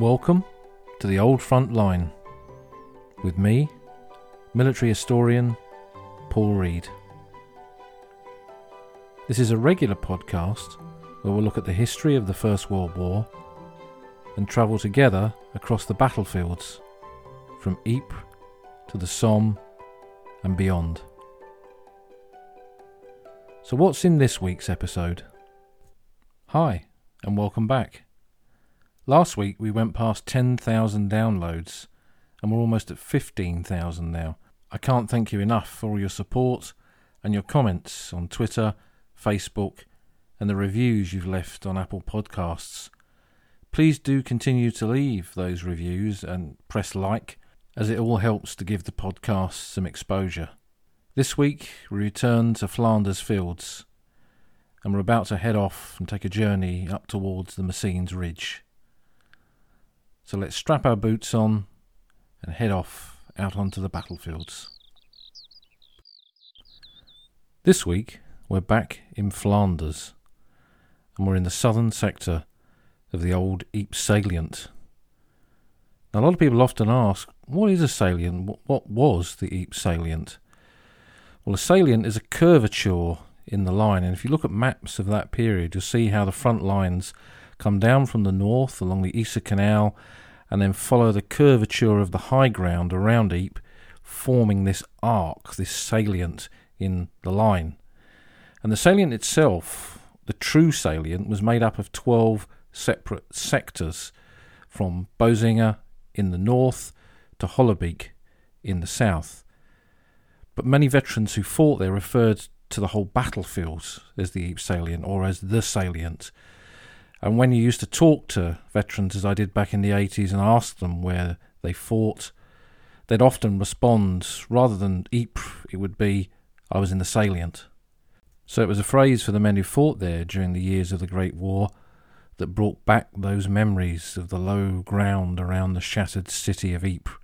Welcome to the Old Front Line with me, military historian Paul Reed. This is a regular podcast where we'll look at the history of the First World War and travel together across the battlefields from Ypres to the Somme and beyond. So, what's in this week's episode? Hi, and welcome back. Last week we went past 10,000 downloads and we're almost at 15,000 now. I can't thank you enough for all your support and your comments on Twitter, Facebook, and the reviews you've left on Apple Podcasts. Please do continue to leave those reviews and press like, as it all helps to give the podcast some exposure. This week we return to Flanders Fields, and we're about to head off and take a journey up towards the Messines Ridge. So let's strap our boots on and head off out onto the battlefields. This week we're back in Flanders and we're in the southern sector of the old Ypres salient. Now, a lot of people often ask, what is a salient? What was the Ypres salient? Well, a salient is a curvature in the line, and if you look at maps of that period, you'll see how the front lines come down from the north along the Yser Canal and then follow the curvature of the high ground around Ypres, forming this arc, this salient in the line. And the salient itself, the true salient, was made up of 12 separate sectors from Boesingen in the north to Hollebeke in the south. But many veterans who fought there referred to the whole battlefield as the Ypres salient or as the salient. And when you used to talk to veterans, as I did back in the 80s, and ask them where they fought, they'd often respond, rather than Ypres, it would be, I was in the salient. So it was a phrase for the men who fought there during the years of the Great War that brought back those memories of the low ground around the shattered city of Ypres,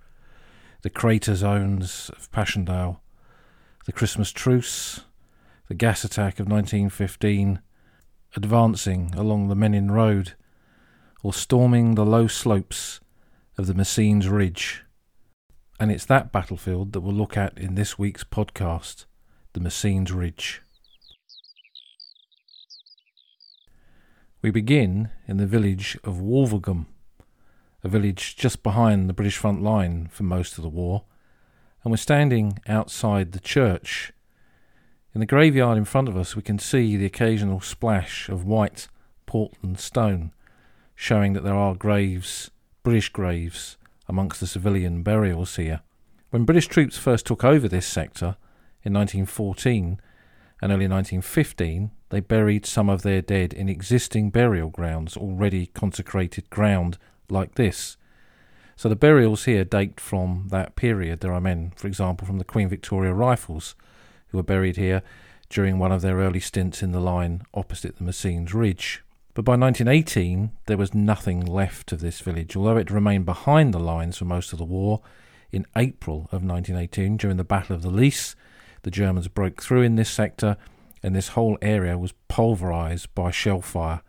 the crater zones of Passchendaele, the Christmas truce, the gas attack of 1915, advancing along the Menin Road, or storming the low slopes of the Messines Ridge. And it's that battlefield that we'll look at in this week's podcast, the Messines Ridge. We begin in the village of Wulverghem, a village just behind the British front line for most of the war, and we're standing outside the church in the graveyard in front of us, we can see the occasional splash of white Portland stone, showing that there are graves, British graves, amongst the civilian burials here. When British troops first took over this sector in 1914 and early 1915, they buried some of their dead in existing burial grounds, already consecrated ground like this. So the burials here date from that period. There are men, for example, from the Queen Victoria Rifles who were buried here during one of their early stints in the line opposite the Messines Ridge. But by 1918, there was nothing left of this village, although it remained behind the lines for most of the war. In April of 1918, during the Battle of the Lys, the Germans broke through in this sector, and this whole area was pulverized by shell fire.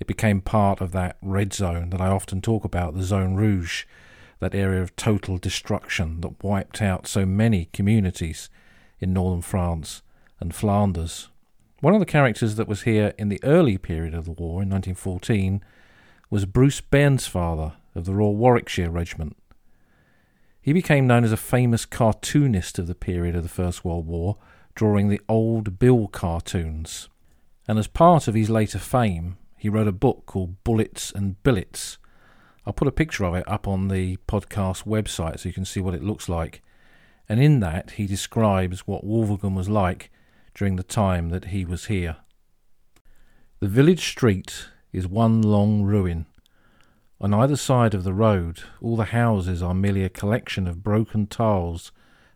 It became part of that red zone that I often talk about, the Zone Rouge, that area of total destruction that wiped out so many communities in northern France and Flanders. One of the characters that was here in the early period of the war in 1914 was Bruce Bairnsfather of the Royal Warwickshire Regiment. He became known as a famous cartoonist of the period of the First World War, drawing the old Bill cartoons. And as part of his later fame, he wrote a book called Bullets and Billets. I'll put a picture of it up on the podcast website so you can see what it looks like and in that he describes what Wulverghem was like during the time that he was here. The village street is one long ruin. On either side of the road, all the houses are merely a collection of broken tiles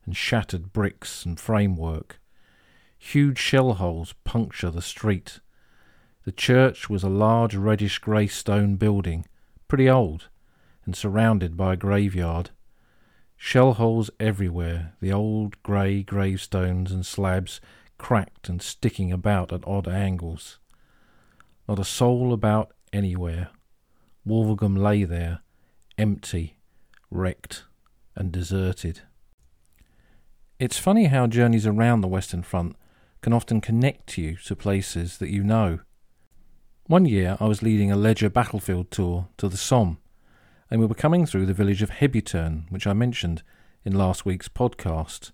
and shattered bricks and framework. Huge shell holes puncture the street. The church was a large reddish grey stone building, pretty old, and surrounded by a graveyard. Shell holes everywhere, the old grey gravestones and slabs cracked and sticking about at odd angles. Not a soul about anywhere. Wulverghem lay there, empty, wrecked, and deserted. It's funny how journeys around the Western Front can often connect you to places that you know. One year I was leading a Ledger battlefield tour to the Somme, and we were coming through the village of Hebuterne, which I mentioned in last week's podcast.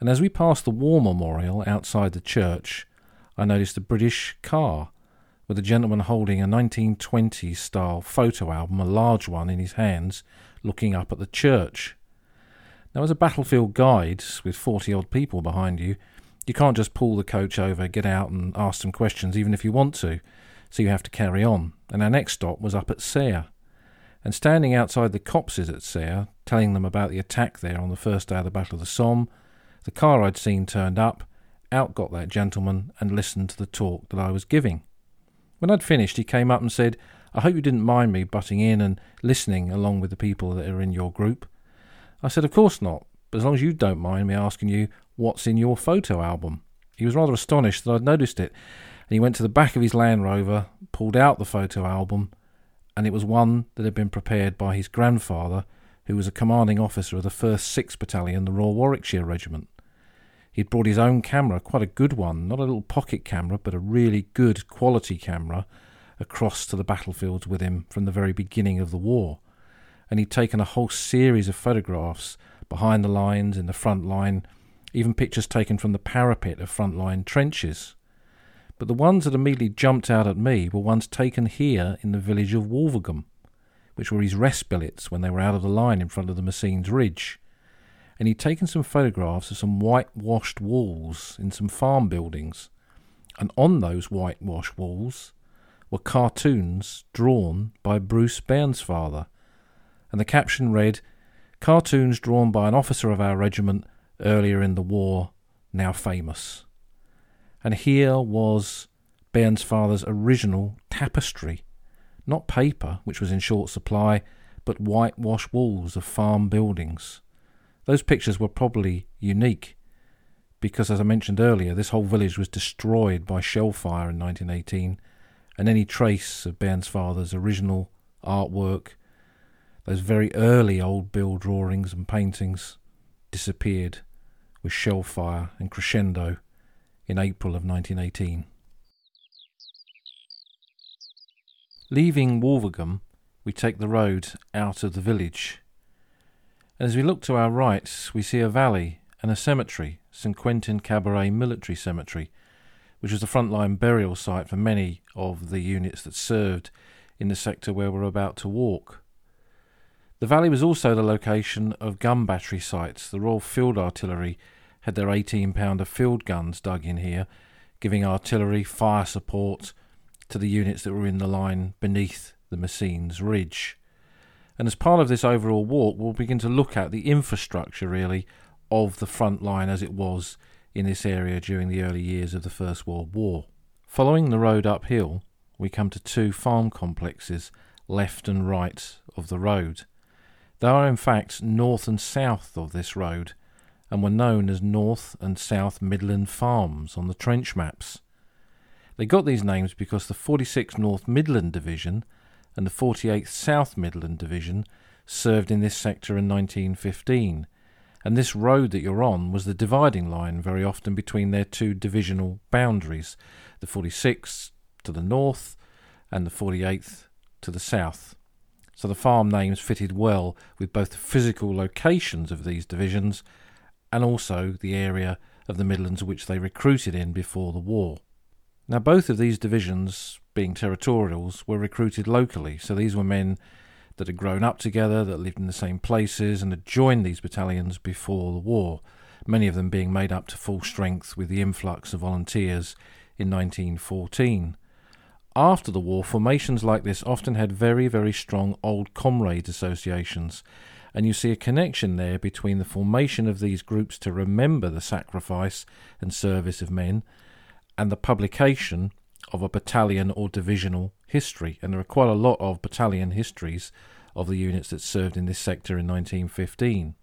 And as we passed the War Memorial outside the church, I noticed a British car with a gentleman holding a 1920s style photo album, a large one, in his hands, looking up at the church. Now, as a battlefield guide with 40 odd people behind you, you can't just pull the coach over, get out, and ask some questions, even if you want to, so you have to carry on. And our next stop was up at Serre. And standing outside the copses at Serre, telling them about the attack there on the first day of the Battle of the Somme, the car I'd seen turned up, out got that gentleman, and listened to the talk that I was giving. When I'd finished, he came up and said, I hope you didn't mind me butting in and listening along with the people that are in your group. I said, Of course not, but as long as you don't mind me asking you what's in your photo album. He was rather astonished that I'd noticed it, and he went to the back of his Land Rover, pulled out the photo album, and it was one that had been prepared by his grandfather, who was a commanding officer of the 1st 6th Battalion, the Royal Warwickshire Regiment. He'd brought his own camera, quite a good one, not a little pocket camera, but a really good quality camera, across to the battlefields with him from the very beginning of the war. And he'd taken a whole series of photographs behind the lines, in the front line, even pictures taken from the parapet of front line trenches. But the ones that immediately jumped out at me were ones taken here in the village of Wulverghem, which were his rest billets when they were out of the line in front of the Messines Ridge and he'd taken some photographs of some whitewashed walls in some farm buildings. And on those whitewashed walls were cartoons drawn by Bruce Bairnsfather. And the caption read, Cartoons drawn by an officer of our regiment earlier in the war, now famous. And here was Bairnsfather's father's original tapestry. Not paper, which was in short supply, but whitewashed walls of farm buildings. Those pictures were probably unique because, as I mentioned earlier, this whole village was destroyed by shell fire in 1918, and any trace of Bairnsfather's father's original artwork, those very early old bill drawings and paintings, disappeared with shell fire and crescendo in April of 1918. Leaving Wulverghem, we take the road out of the village as we look to our right, we see a valley and a cemetery, St Quentin Cabaret Military Cemetery, which was the frontline burial site for many of the units that served in the sector where we're about to walk. The valley was also the location of gun battery sites. The Royal Field Artillery had their 18 pounder field guns dug in here, giving artillery fire support to the units that were in the line beneath the Messines Ridge. And as part of this overall walk, we'll begin to look at the infrastructure really of the front line as it was in this area during the early years of the First World War. Following the road uphill, we come to two farm complexes left and right of the road. They are in fact north and south of this road and were known as North and South Midland Farms on the trench maps. They got these names because the 46th North Midland Division and the 48th South Midland Division served in this sector in 1915, and this road that you're on was the dividing line very often between their two divisional boundaries, the 46th to the north and the 48th to the south. So the farm names fitted well with both the physical locations of these divisions and also the area of the Midlands which they recruited in before the war. Now, both of these divisions being territorials, were recruited locally. So these were men that had grown up together, that lived in the same places, and had joined these battalions before the war, many of them being made up to full strength with the influx of volunteers in 1914. After the war, formations like this often had very, very strong old comrades associations, and you see a connection there between the formation of these groups to remember the sacrifice and service of men and the publication of a battalion or divisional history, and there are quite a lot of battalion histories of the units that served in this sector in 1915.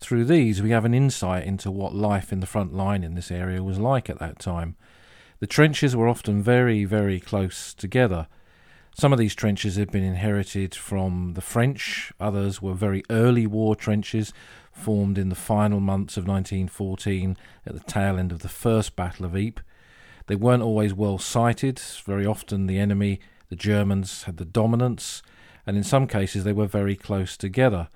Through these, we have an insight into what life in the front line in this area was like at that time. The trenches were often very, very close together. Some of these trenches had been inherited from the French, others were very early war trenches formed in the final months of 1914 at the tail end of the First Battle of Ypres. They weren't always well sighted, very often the enemy, the Germans, had the dominance, and in some cases they were very close together.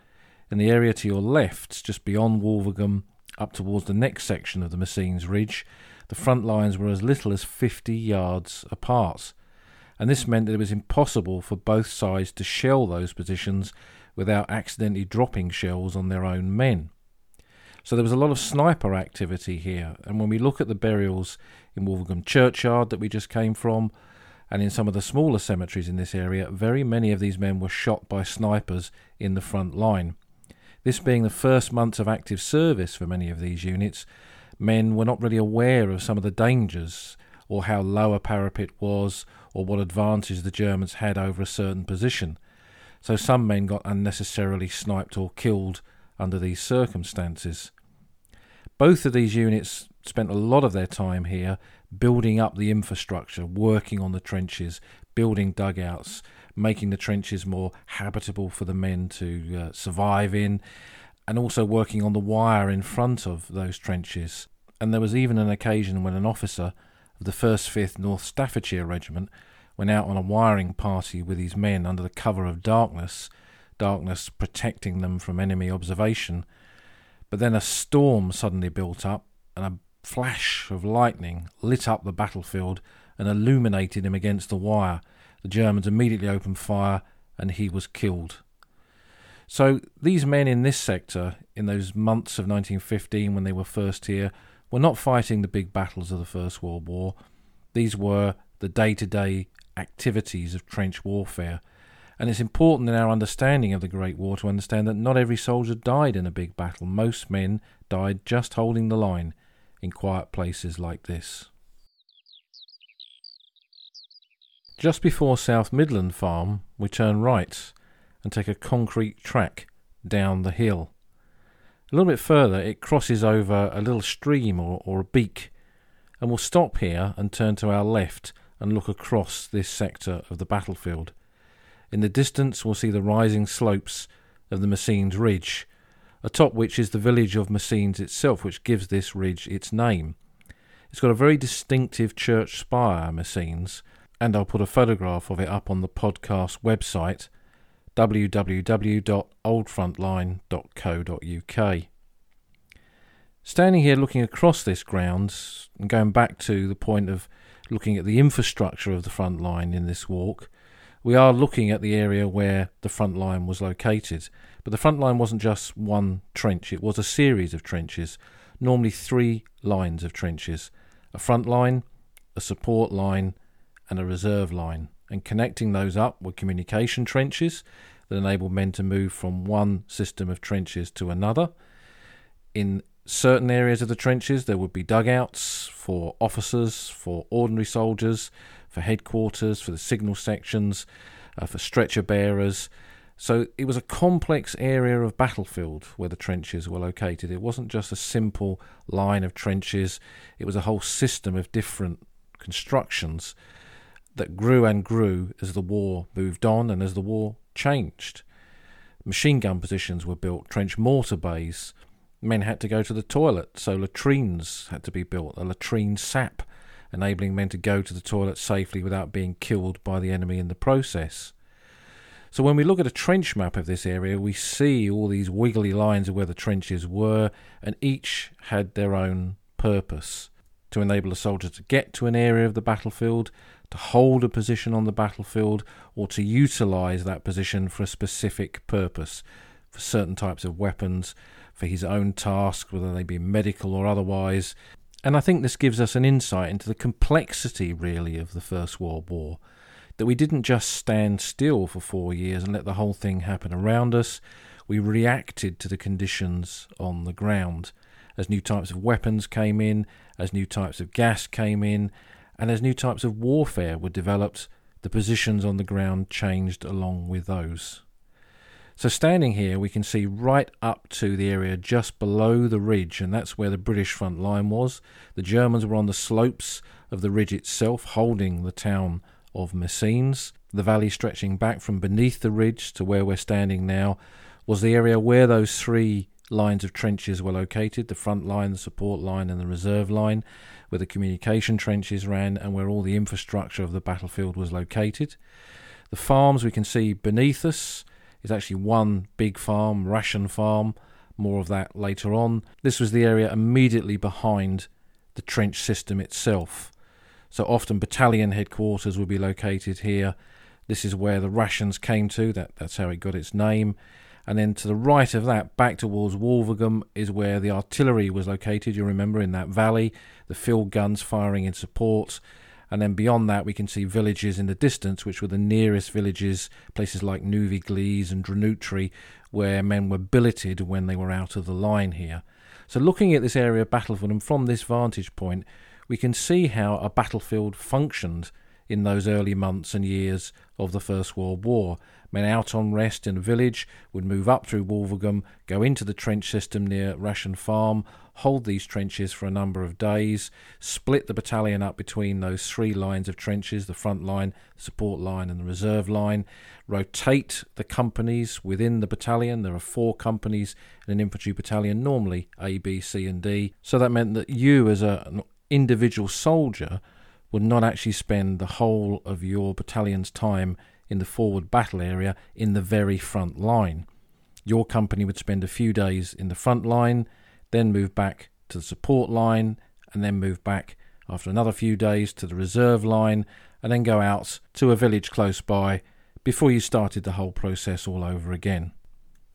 In the area to your left, just beyond Wulverghem, up towards the next section of the Messines Ridge, the front lines were as little as 50 yards apart. And this meant that it was impossible for both sides to shell those positions without accidentally dropping shells on their own men. So there was a lot of sniper activity here. And when we look at the burials in Wulverghem Churchyard that we just came from, and in some of the smaller cemeteries in this area, very many of these men were shot by snipers in the front line. This being the first months of active service for many of these units, men were not really aware of some of the dangers or how low a parapet was or what advantage the Germans had over a certain position. So some men got unnecessarily sniped or killed under these circumstances. Both of these units spent a lot of their time here building up the infrastructure, working on the trenches, building dugouts, making the trenches more habitable for the men to uh, survive in, and also working on the wire in front of those trenches. And there was even an occasion when an officer of the 1st 5th North Staffordshire Regiment went out on a wiring party with his men under the cover of darkness, darkness protecting them from enemy observation. But then a storm suddenly built up, and a flash of lightning lit up the battlefield and illuminated him against the wire, the Germans immediately opened fire and he was killed. So these men in this sector, in those months of 1915 when they were first here, were not fighting the big battles of the First World War. These were the day to day activities of trench warfare. And it's important in our understanding of the Great War to understand that not every soldier died in a big battle. Most men died just holding the line in quiet places like this. Just before South Midland Farm, we turn right and take a concrete track down the hill. A little bit further, it crosses over a little stream or, or a beak, and we'll stop here and turn to our left and look across this sector of the battlefield. In the distance, we'll see the rising slopes of the Messines Ridge, atop which is the village of Messines itself, which gives this ridge its name. It's got a very distinctive church spire, Messines, and I'll put a photograph of it up on the podcast website www.oldfrontline.co.uk. Standing here looking across this ground and going back to the point of looking at the infrastructure of the front line in this walk, we are looking at the area where the front line was located. But the front line wasn't just one trench, it was a series of trenches, normally three lines of trenches a front line, a support line, and a reserve line, and connecting those up were communication trenches that enabled men to move from one system of trenches to another. In certain areas of the trenches, there would be dugouts for officers, for ordinary soldiers, for headquarters, for the signal sections, uh, for stretcher bearers. So it was a complex area of battlefield where the trenches were located. It wasn't just a simple line of trenches, it was a whole system of different constructions that grew and grew as the war moved on and as the war changed. Machine gun positions were built, trench mortar bays. Men had to go to the toilet, so latrines had to be built, a latrine sap, enabling men to go to the toilet safely without being killed by the enemy in the process. So when we look at a trench map of this area, we see all these wiggly lines of where the trenches were, and each had their own purpose to enable a soldier to get to an area of the battlefield, to hold a position on the battlefield or to utilize that position for a specific purpose, for certain types of weapons, for his own task, whether they be medical or otherwise. And I think this gives us an insight into the complexity, really, of the First World War. That we didn't just stand still for four years and let the whole thing happen around us, we reacted to the conditions on the ground. As new types of weapons came in, as new types of gas came in, and as new types of warfare were developed, the positions on the ground changed along with those. So, standing here, we can see right up to the area just below the ridge, and that's where the British front line was. The Germans were on the slopes of the ridge itself, holding the town of Messines. the valley stretching back from beneath the ridge to where we're standing now, was the area where those three lines of trenches were located the front line, the support line, and the reserve line, where the communication trenches ran and where all the infrastructure of the battlefield was located. The farms we can see beneath us is actually one big farm, Ration Farm. More of that later on. This was the area immediately behind the trench system itself. So often battalion headquarters would be located here. This is where the rations came to. That that's how it got its name. And then to the right of that, back towards Wulverghem, is where the artillery was located. You remember in that valley, the field guns firing in support. And then beyond that, we can see villages in the distance, which were the nearest villages, places like Neuve-Eglise and Dranoutre, where men were billeted when they were out of the line here. So, looking at this area of battlefield, and from this vantage point, we can see how a battlefield functioned in those early months and years of the First World War. Men out on rest in a village would move up through Wulverghem, go into the trench system near Ration Farm, hold these trenches for a number of days, split the battalion up between those three lines of trenches the front line, support line, and the reserve line, rotate the companies within the battalion. There are four companies in an infantry battalion, normally A, B, C, and D. So that meant that you, as a, an individual soldier, would not actually spend the whole of your battalion's time in the forward battle area in the very front line. Your company would spend a few days in the front line, then move back to the support line, and then move back after another few days to the reserve line, and then go out to a village close by before you started the whole process all over again.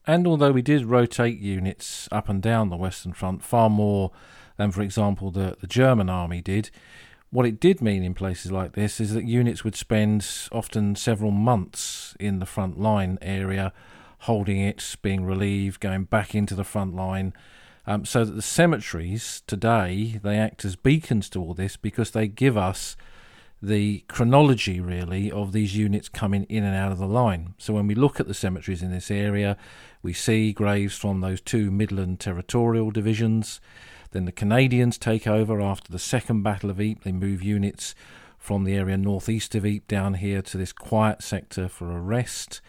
And although we did rotate units up and down the Western Front far more than, for example, the, the German army did, what it did mean in places like this is that units would spend often several months in the front line area, holding it, being relieved, going back into the front line. Um, so that the cemeteries today they act as beacons to all this because they give us the chronology really of these units coming in and out of the line. So when we look at the cemeteries in this area, we see graves from those two Midland territorial divisions. Then the Canadians take over after the Second Battle of Ypres. They move units from the area northeast of Ypres down here to this quiet sector for a rest.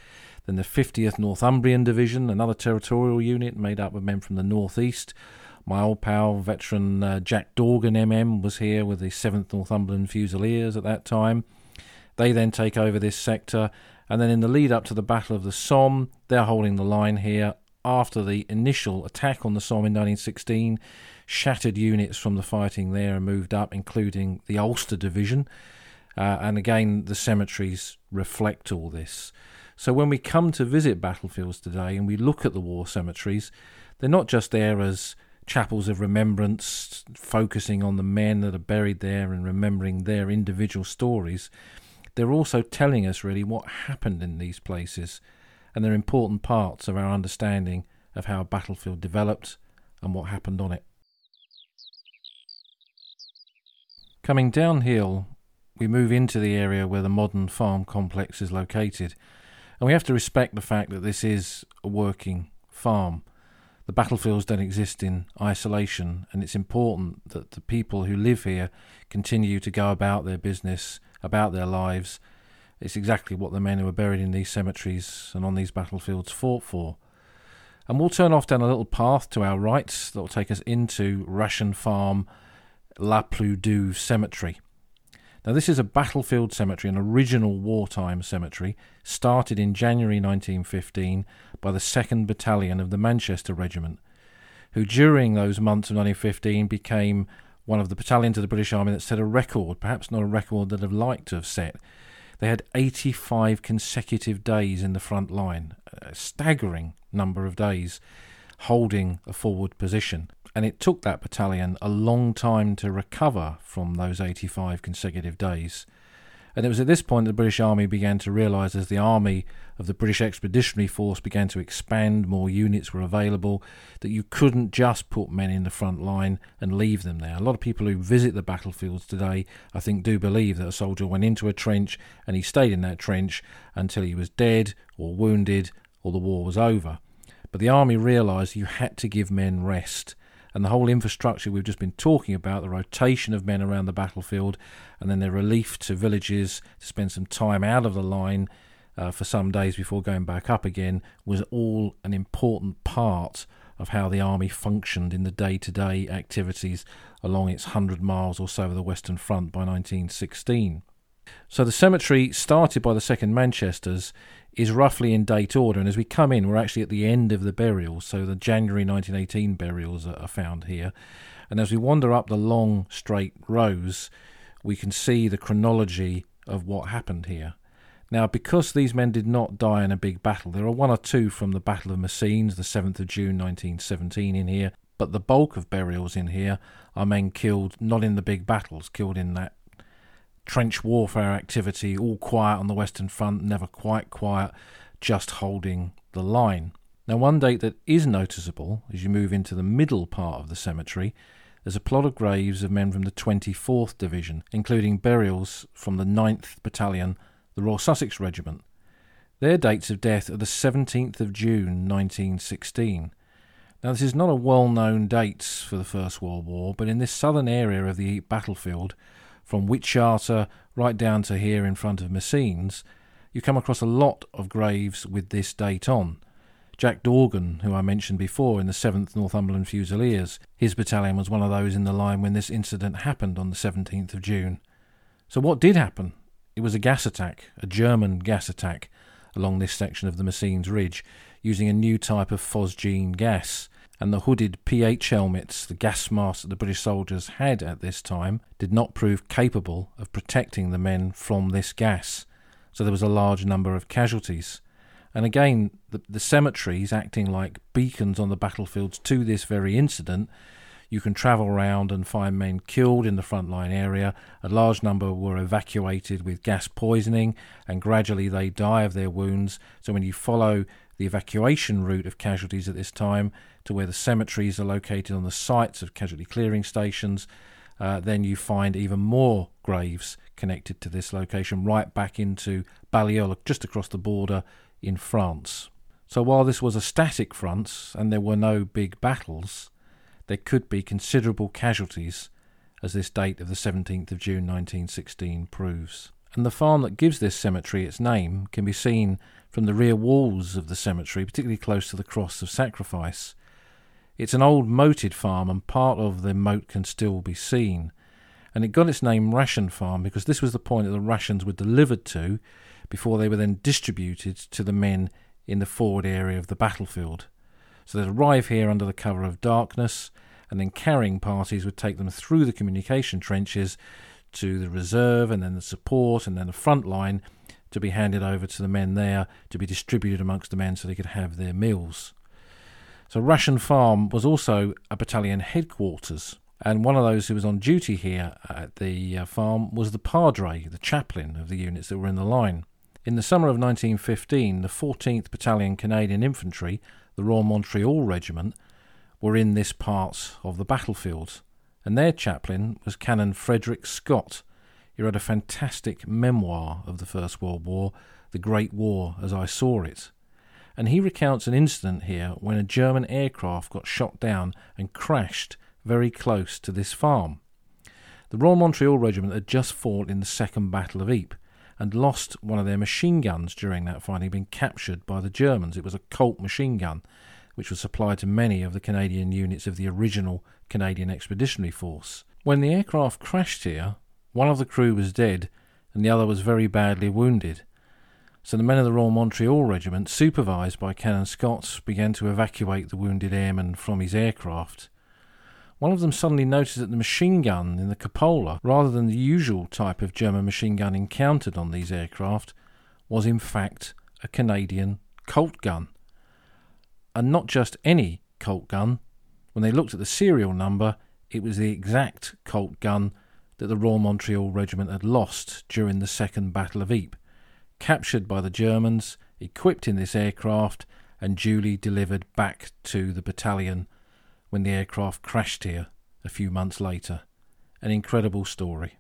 Then the 50th Northumbrian Division, another territorial unit made up of men from the northeast. My old pal, veteran uh, Jack Dorgan MM, was here with the 7th Northumberland Fusiliers at that time. They then take over this sector, and then in the lead up to the Battle of the Somme, they're holding the line here after the initial attack on the Somme in 1916 shattered units from the fighting there and moved up, including the Ulster Division. Uh, and again, the cemeteries reflect all this. So when we come to visit battlefields today and we look at the war cemeteries, they're not just there as chapels of remembrance, focusing on the men that are buried there and remembering their individual stories. They're also telling us really what happened in these places, and they're important parts of our understanding of how a battlefield developed and what happened on it. Coming downhill, we move into the area where the modern farm complex is located, and we have to respect the fact that this is a working farm. The battlefields don't exist in isolation, and it's important that the people who live here continue to go about their business, about their lives. It's exactly what the men who are buried in these cemeteries and on these battlefields fought for. And we'll turn off down a little path to our right that will take us into Ration Farm La Plus Douve Cemetery. Now, this is a battlefield cemetery, an original wartime cemetery, started in January 1915 by the 2nd Battalion of the Manchester Regiment, who during those months of 1915 became one of the battalions of the British Army that set a record, perhaps not a record that I'd like to have set. They had 85 consecutive days in the front line, a staggering number of days holding a forward position and it took that battalion a long time to recover from those 85 consecutive days. And it was at this point that the British Army began to realise, as the army of the British Expeditionary Force began to expand, more units were available, that you couldn't just put men in the front line and leave them there. A lot of people who visit the battlefields today, I think, do believe that a soldier went into a trench and he stayed in that trench until he was dead or wounded or the war was over. But the army realised you had to give men rest and the whole infrastructure we've just been talking about, the rotation of men around the battlefield, and then their relief to villages to spend some time out of the line uh, for some days before going back up again, was all an important part of how the army functioned in the day to day activities along its 100 miles or so of the Western Front by 1916. So the cemetery, started by the 2nd Manchesters, is roughly in date order. And as we come in, we're actually at the end of the burials. So the January 1918 burials are found here. And as we wander up the long, straight rows, we can see the chronology of what happened here. Now, because these men did not die in a big battle, there are one or two from the Battle of Messines, the 7th of June 1917, in here, but the bulk of burials in here are men killed not in the big battles, killed in that trench warfare activity, all quiet on the Western Front, never quite quiet, just holding the line. Now, one date that is noticeable as you move into the middle part of the cemetery, there's a plot of graves of men from the 24th Division, including burials from the 9th Battalion the Royal Sussex Regiment. Their dates of death are the 17th of June 1916. Now, this is not a well known date for the First World War, but in this southern area of the battlefield, from Wytschaete right down to here in front of Messines, you come across a lot of graves with this date on. Jack Dorgan, who I mentioned before in the 7th Northumberland Fusiliers, his battalion was one of those in the line when this incident happened on the 17th of June. So, what did happen it was a gas attack, a German gas attack, along this section of the Messines Ridge, using a new type of phosgene gas. And the hooded PH helmets, the gas masks that the British soldiers had at this time, did not prove capable of protecting the men from this gas. So there was a large number of casualties. And again, the, the cemeteries acting like beacons on the battlefields to this very incident you can travel around and find men killed in the frontline area. A large number were evacuated with gas poisoning, and gradually they die of their wounds. So when you follow the evacuation route of casualties at this time to where the cemeteries are located on the sites of casualty clearing stations, uh, then you find even more graves connected to this location, right back into Bailleul, just across the border in France. So while this was a static front and there were no big battles, there could be considerable casualties, as this date of the 17th of June 1916 proves. And the farm that gives this cemetery its name can be seen from the rear walls of the cemetery, particularly close to the Cross of Sacrifice. It's an old moated farm, and part of the moat can still be seen. And it got its name Ration Farm because this was the point that the rations were delivered to before they were then distributed to the men in the forward area of the battlefield. So they'd arrive here under the cover of darkness, and then carrying parties would take them through the communication trenches to the reserve, and then the support, and then the front line to be handed over to the men there to be distributed amongst the men so they could have their meals. So Ration Farm was also a battalion headquarters, and one of those who was on duty here at the uh, farm was the padre, the chaplain of the units that were in the line. In the summer of 1915, the 14th Battalion Canadian Infantry the Royal Montreal Regiment, were in this part of the battlefield, and their chaplain was Canon Frederick Scott. He wrote a fantastic memoir of the First World War, The Great War as I Saw It. And he recounts an incident here when a German aircraft got shot down and crashed very close to this farm. The Royal Montreal Regiment had just fought in the Second Battle of Ypres and lost one of their machine guns during that fight, having been captured by the Germans. It was a Colt machine gun, which was supplied to many of the Canadian units of the original Canadian Expeditionary Force. When the aircraft crashed here, one of the crew was dead and the other was very badly wounded. So the men of the Royal Montreal Regiment, supervised by Canon Scott, began to evacuate the wounded airman from his aircraft. One of them suddenly noticed that the machine gun in the cupola, rather than the usual type of German machine gun encountered on these aircraft, was in fact a Canadian Colt gun. And not just any Colt gun. When they looked at the serial number, it was the exact Colt gun that the Royal Montreal Regiment had lost during the Second Battle of Ypres, captured by the Germans, equipped in this aircraft, and duly delivered back to the battalion when the aircraft crashed here a few months later. An incredible story.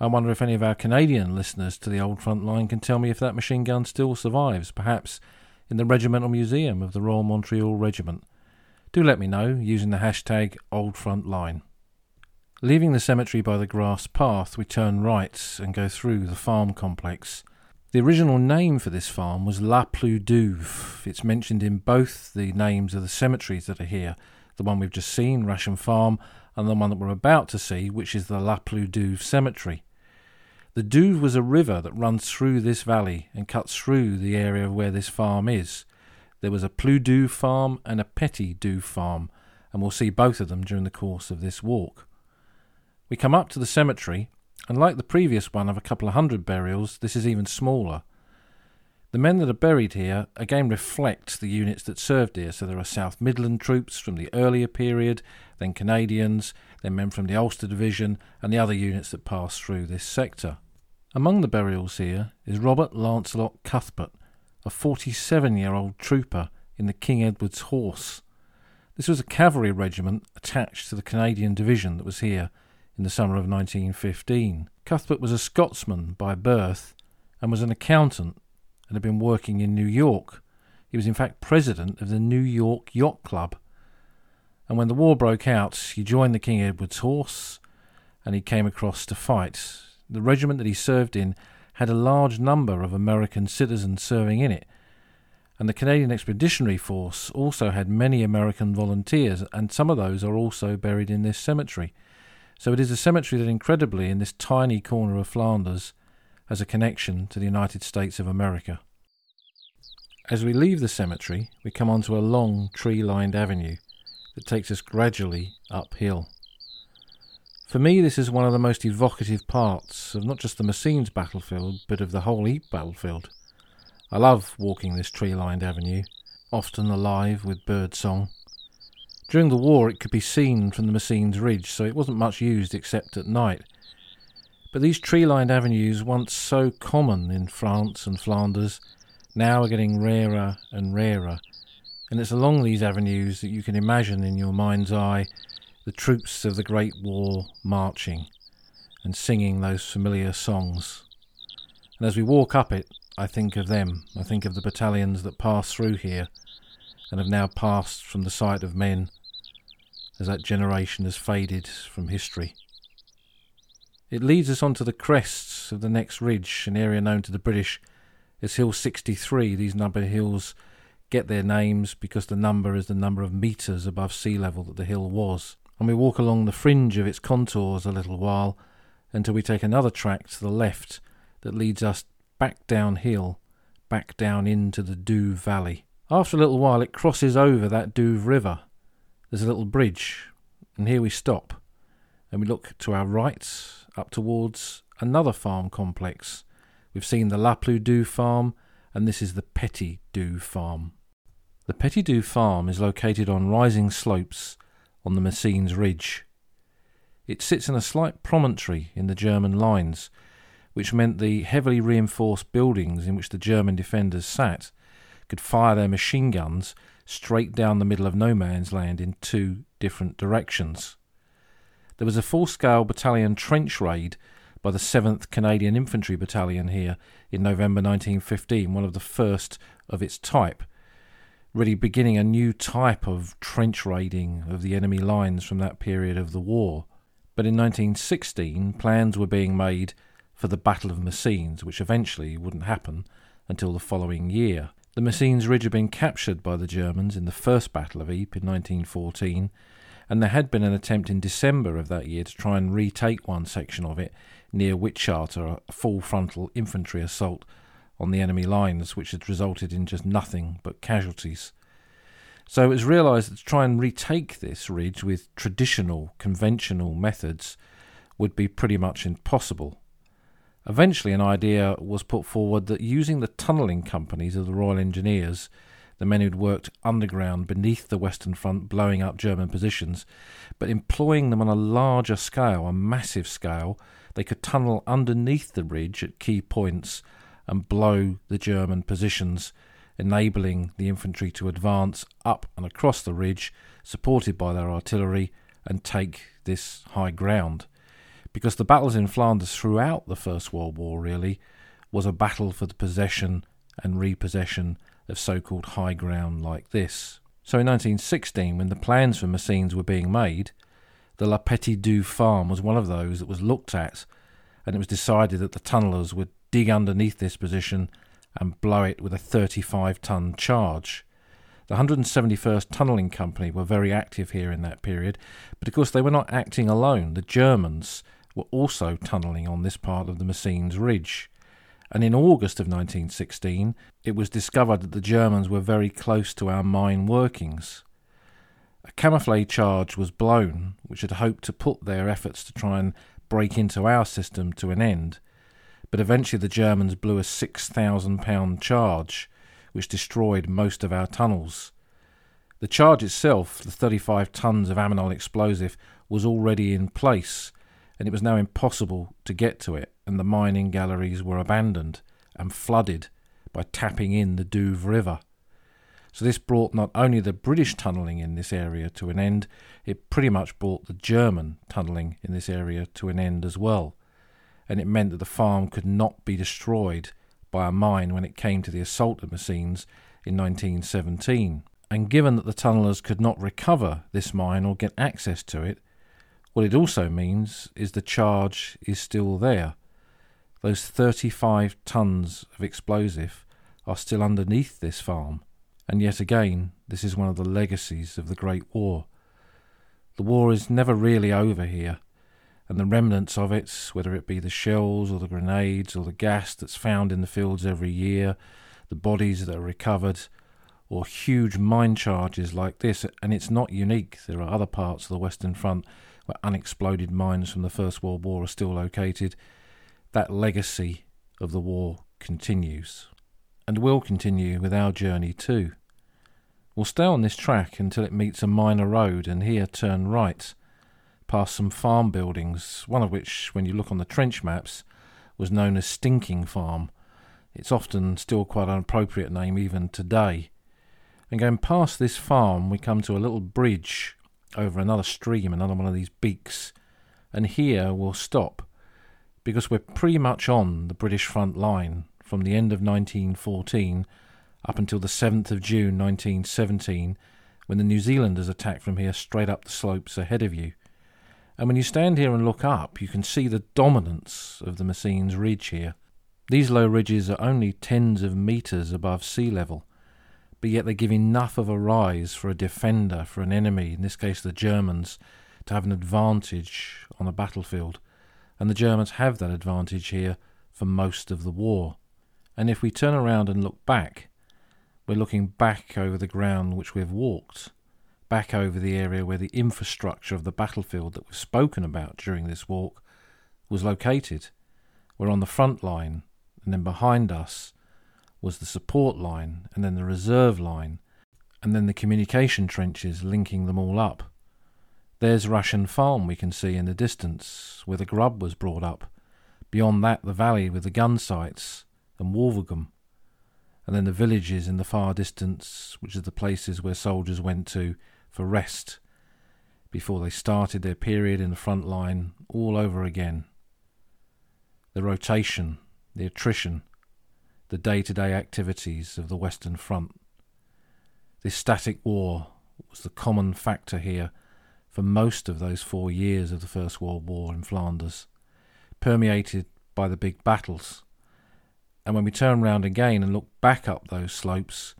I wonder if any of our Canadian listeners to the old front line can tell me if that machine gun still survives, perhaps in the Regimental Museum of the Royal Montreal Regiment. Do let me know using the hashtag OldFrontline. Leaving the cemetery by the grass path, we turn right and go through the farm complex. The original name for this farm was La Plus Douve. It's mentioned in both the names of the cemeteries that are here the one we've just seen, Ration Farm, and the one that we're about to see, which is the La Plus Douve Cemetery. The Douve was a river that runs through this valley and cuts through the area where this farm is. There was a Plus Douve farm and a Petit Douve farm, and we'll see both of them during the course of this walk. We come up to the cemetery, and like the previous one of a couple of hundred burials, this is even smaller. The men that are buried here again reflect the units that served here. So there are South Midland troops from the earlier period, then Canadians, then men from the Ulster Division, and the other units that passed through this sector. Among the burials here is Robert Lancelot Cuthbert, a 47 year old trooper in the King Edward's Horse. This was a cavalry regiment attached to the Canadian division that was here in the summer of 1915. Cuthbert was a Scotsman by birth and was an accountant and had been working in New York. He was, in fact, president of the New York Yacht Club. And when the war broke out, he joined the King Edward's Horse and he came across to fight. The regiment that he served in had a large number of American citizens serving in it. And the Canadian Expeditionary Force also had many American volunteers, and some of those are also buried in this cemetery. So it is a cemetery that, incredibly, in this tiny corner of Flanders, has a connection to the United States of America. As we leave the cemetery, we come onto a long tree lined avenue that takes us gradually uphill. For me, this is one of the most evocative parts of not just the Messines battlefield, but of the whole Ypres battlefield. I love walking this tree lined avenue, often alive with bird song. During the war, it could be seen from the Messines Ridge, so it wasn't much used except at night but these tree lined avenues, once so common in France and Flanders, now are getting rarer and rarer. And it's along these avenues that you can imagine in your mind's eye the troops of the Great War marching and singing those familiar songs. And as we walk up it, I think of them. I think of the battalions that passed through here and have now passed from the sight of men as that generation has faded from history. It leads us onto the crests of the next ridge, an area known to the British as Hill 63. These number hills get their names because the number is the number of metres above sea level that the hill was. And we walk along the fringe of its contours a little while until we take another track to the left that leads us back downhill, back down into the Douve Valley. After a little while, it crosses over that Douve River. There's a little bridge, and here we stop, and we look to our right up towards another farm complex. We've seen the La Plus Douve farm, and this is the Petit Douve farm. The Petit Douve farm is located on rising slopes on the Messines Ridge. It sits in a slight promontory in the German lines, which meant the heavily reinforced buildings in which the German defenders sat could fire their machine guns straight down the middle of no man's land in two different directions. There was a full scale battalion trench raid by the 7th Canadian Infantry Battalion here in November 1915, one of the first of its type, really beginning a new type of trench raiding of the enemy lines from that period of the war. But in 1916, plans were being made for the Battle of Messines, which eventually wouldn't happen until the following year. The Messines Ridge had been captured by the Germans in the First Battle of Ypres in 1914 and there had been an attempt in December of that year to try and retake one section of it near Wytschaete, a full frontal infantry assault on the enemy lines, which had resulted in just nothing but casualties. So it was realised that to try and retake this ridge with traditional, conventional methods would be pretty much impossible. Eventually, an idea was put forward that using the tunnelling companies of the Royal Engineers the men who'd worked underground beneath the Western Front, blowing up German positions, but employing them on a larger scale, a massive scale. They could tunnel underneath the ridge at key points and blow the German positions, enabling the infantry to advance up and across the ridge, supported by their artillery, and take this high ground. Because the battles in Flanders throughout the First World War really was a battle for the possession and repossession of so called high ground like this. So in 1916, when the plans for Messines were being made, the La Petite Douve farm was one of those that was looked at, and it was decided that the tunnellers would dig underneath this position and blow it with a 35 ton charge. The 171st Tunnelling Company were very active here in that period, but of course they were not acting alone. The Germans were also tunnelling on this part of the Messines Ridge. And in August of 1916, it was discovered that the Germans were very close to our mine workings. A camouflage charge was blown, which had hoped to put their efforts to try and break into our system to an end. But eventually the Germans blew a 6,000 pound charge, which destroyed most of our tunnels. The charge itself, the 35 tons of ammonite explosive, was already in place, and it was now impossible to get to it, and the mining galleries were abandoned and flooded by tapping in the Douve River. So this brought not only the British tunnelling in this area to an end, it pretty much brought the German tunnelling in this area to an end as well. And it meant that the farm could not be destroyed by a mine when it came to the assault of Messines in 1917. And given that the tunnellers could not recover this mine or get access to it, what it also means is the charge is still there. Those 35 tons of explosive are still underneath this farm. And yet again, this is one of the legacies of the Great War. The war is never really over here and the remnants of it, whether it be the shells or the grenades or the gas that's found in the fields every year, the bodies that are recovered, or huge mine charges like this, and it's not unique. There are other parts of the Western Front where unexploded mines from the First World War are still located. That legacy of the war continues, and will continue with our journey too. We'll stay on this track until it meets a minor road and here turn right past some farm buildings, one of which, when you look on the trench maps, was known as Stinking Farm. It's often still quite an appropriate name even today. And going past this farm, we come to a little bridge over another stream, another one of these beeks. And here we'll stop because we're pretty much on the British front line from the end of 1914 up until the 7th of June 1917 when the New Zealanders attacked from here straight up the slopes ahead of you. And when you stand here and look up, you can see the dominance of the Messines Ridge here. These low ridges are only tens of metres above sea level, but yet they give enough of a rise for a defender, for an enemy, in this case the Germans, to have an advantage on a battlefield. And the Germans have that advantage here for most of the war. And if we turn around and look back, we're looking back over the ground which we've walked back over the area where the infrastructure of the battlefield that was spoken about during this walk was located. We're on the front line, and then behind us was the support line, and then the reserve line, and then the communication trenches linking them all up. There's Ration Farm we can see in the distance, where the grub was brought up. Beyond that, the valley with the gun sites and Wulverghem. And then the villages in the far distance, which are the places where soldiers went to for rest before they started their period in the front line all over again. The rotation, the attrition, the day to day activities of the Western Front. This static war was the common factor here for most of those four years of the First World War in Flanders, permeated by the big battles. And when we turn round again and look back up those slopes,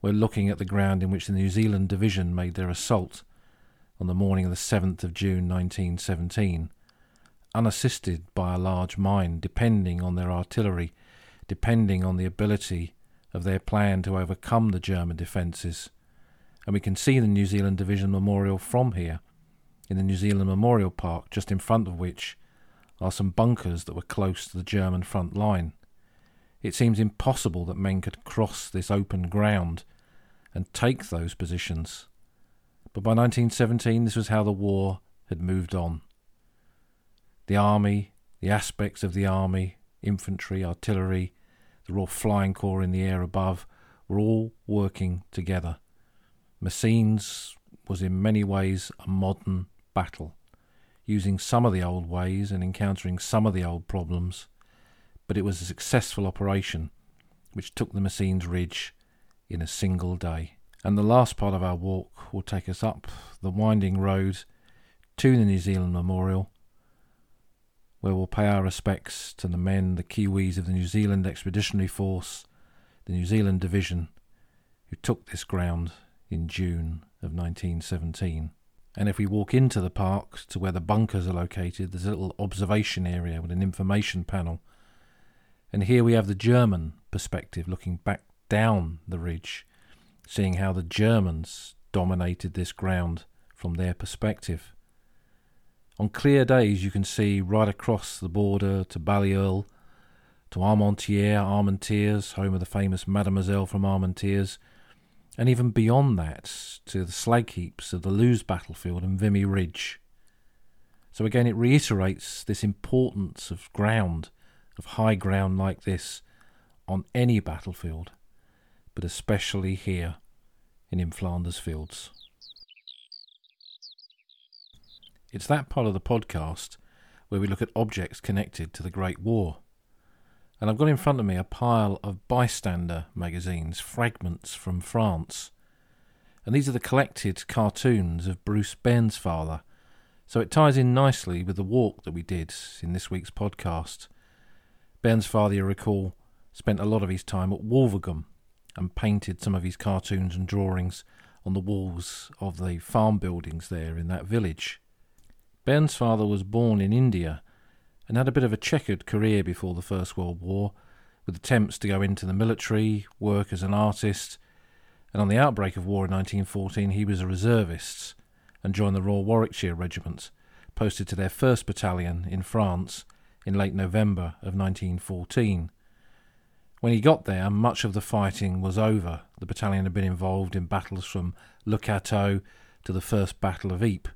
we're looking at the ground in which the New Zealand Division made their assault on the morning of the 7th of June 1917, unassisted by a large mine, depending on their artillery, depending on the ability of their plan to overcome the German defences. And we can see the New Zealand Division Memorial from here, in the New Zealand Memorial Park, just in front of which are some bunkers that were close to the German front line. It seems impossible that men could cross this open ground and take those positions. But by 1917, this was how the war had moved on. The army, the aspects of the army, infantry, artillery, the Royal Flying Corps in the air above, were all working together. Messines was in many ways a modern battle, using some of the old ways and encountering some of the old problems, but it was a successful operation which took the Messines Ridge in a single day. And the last part of our walk will take us up the winding road to the New Zealand Memorial, where we'll pay our respects to the men, the Kiwis of the New Zealand Expeditionary Force, the New Zealand Division, who took this ground in June of 1917. And if we walk into the park to where the bunkers are located, there's a little observation area with an information panel. And here we have the German perspective looking back down the ridge, seeing how the Germans dominated this ground from their perspective. On clear days, you can see right across the border to Bailleul, to Armentières, Armentières, home of the famous Mademoiselle from Armentières, and even beyond that to the slag heaps of the Loos battlefield and Vimy Ridge. So again, it reiterates this importance of ground, of high ground like this, on any battlefield, but especially here in In Flanders Fields. It's that part of the podcast where we look at objects connected to the Great War. And I've got in front of me a pile of bystander magazines, fragments from France. And these are the collected cartoons of Bruce Bairnsfather. So it ties in nicely with the walk that we did in this week's podcast. Bairnsfather, you recall, spent a lot of his time at Wulverghem and painted some of his cartoons and drawings on the walls of the farm buildings there in that village. Bairnsfather was born in India and had a bit of a checkered career before the First World War, with attempts to go into the military, work as an artist, and on the outbreak of war in 1914 he was a reservist and joined the Royal Warwickshire Regiment, posted to their 1st Battalion in France in late November of 1914. When he got there, much of the fighting was over. The battalion had been involved in battles from Le Cateau to the First Battle of Ypres,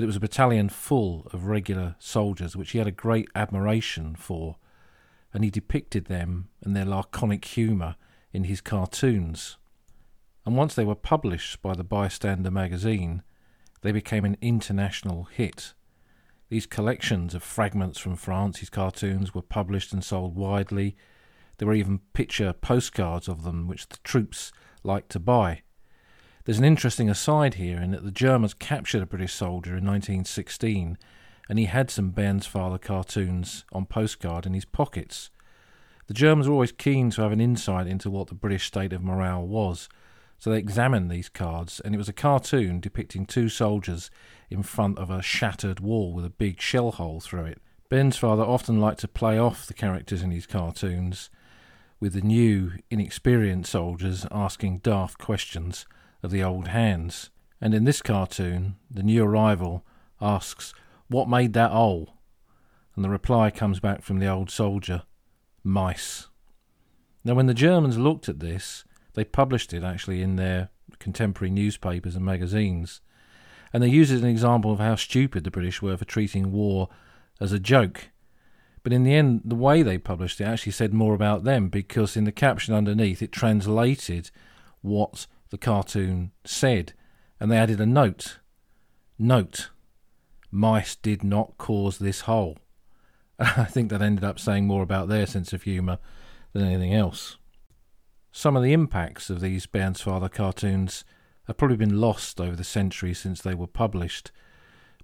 but it was a battalion full of regular soldiers, which he had a great admiration for, and he depicted them and their laconic humour in his cartoons. And once they were published by the Bystander magazine, they became an international hit. These collections of fragments from France, his cartoons, were published and sold widely. There were even picture postcards of them, which the troops liked to buy. There's an interesting aside here in that the Germans captured a British soldier in 1916 and he had some Bairnsfather cartoons on postcard in his pockets. The Germans were always keen to have an insight into what the British state of morale was, so they examined these cards, and it was a cartoon depicting two soldiers in front of a shattered wall with a big shell hole through it. Bairnsfather often liked to play off the characters in his cartoons, with the new, inexperienced soldiers asking daft questions of the old hands. And in this cartoon, the new arrival asks, What made that hole? And the reply comes back from the old soldier, Mice. Now, when the Germans looked at this, they published it actually in their contemporary newspapers and magazines. And they used it as an example of how stupid the British were for treating war as a joke. But in the end, the way they published it actually said more about them because in the caption underneath it translated what the cartoon said, and they added a note. Note, mice did not cause this hole. I think that ended up saying more about their sense of humour than anything else. Some of the impacts of these Bairnsfather cartoons have probably been lost over the centuries since they were published,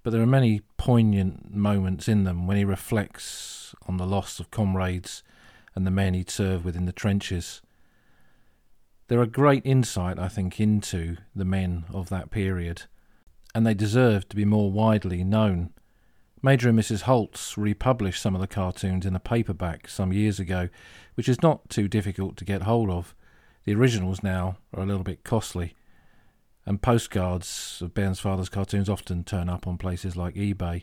but there are many poignant moments in them when he reflects on the loss of comrades and the men he'd served with in the trenches. They're a great insight, I think, into the men of that period, and they deserve to be more widely known. Major and Mrs. Holtz republished some of the cartoons in a paperback some years ago, which is not too difficult to get hold of. The originals now are a little bit costly, and postcards of Bairnsfather's cartoons often turn up on places like eBay.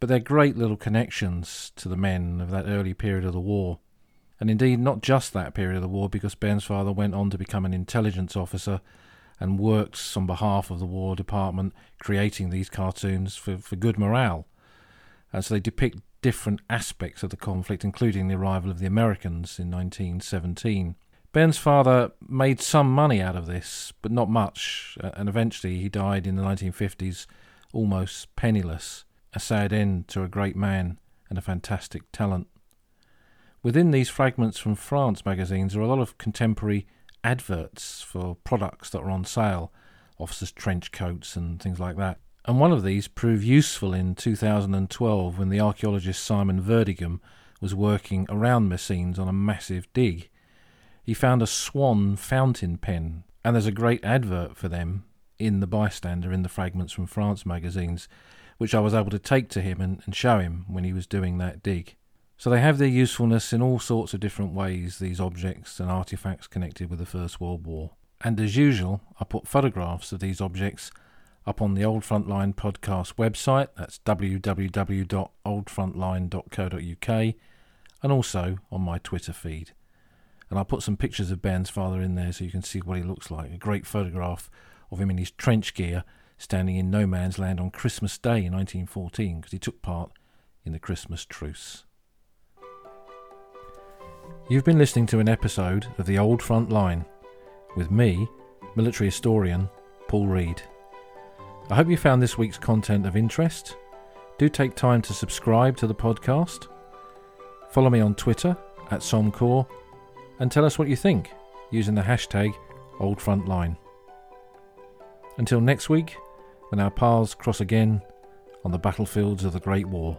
But they're great little connections to the men of that early period of the war and indeed not just that period of the war, because Bairnsfather went on to become an intelligence officer and worked on behalf of the War Department, creating these cartoons for, for good morale. And so they depict different aspects of the conflict, including the arrival of the Americans in 1917. Bairnsfather made some money out of this, but not much, and eventually he died in the 1950s almost penniless, a sad end to a great man and a fantastic talent. Within these fragments from France magazines are a lot of contemporary adverts for products that are on sale, officers' trench coats and things like that. And one of these proved useful in 2012 when the archaeologist Simon Verdegem was working around Messines on a massive dig. He found a swan fountain pen, and there's a great advert for them in the bystander in the Fragments from France magazines, which I was able to take to him and, and show him when he was doing that dig. So they have their usefulness in all sorts of different ways, these objects and artifacts connected with the First World War. And as usual, I put photographs of these objects up on the Old Frontline podcast website. That's www.oldfrontline.co.uk and also on my Twitter feed. And I'll put some pictures of Bairnsfather in there so you can see what he looks like. A great photograph of him in his trench gear standing in no man's land on Christmas Day in 1914 because he took part in the Christmas truce. You've been listening to an episode of The Old Front Line with me, military historian Paul Reed. I hope you found this week's content of interest. Do take time to subscribe to the podcast. Follow me on Twitter at Sommecourt and tell us what you think using the hashtag OldFrontLine. Until next week, when our paths cross again on the battlefields of the Great War.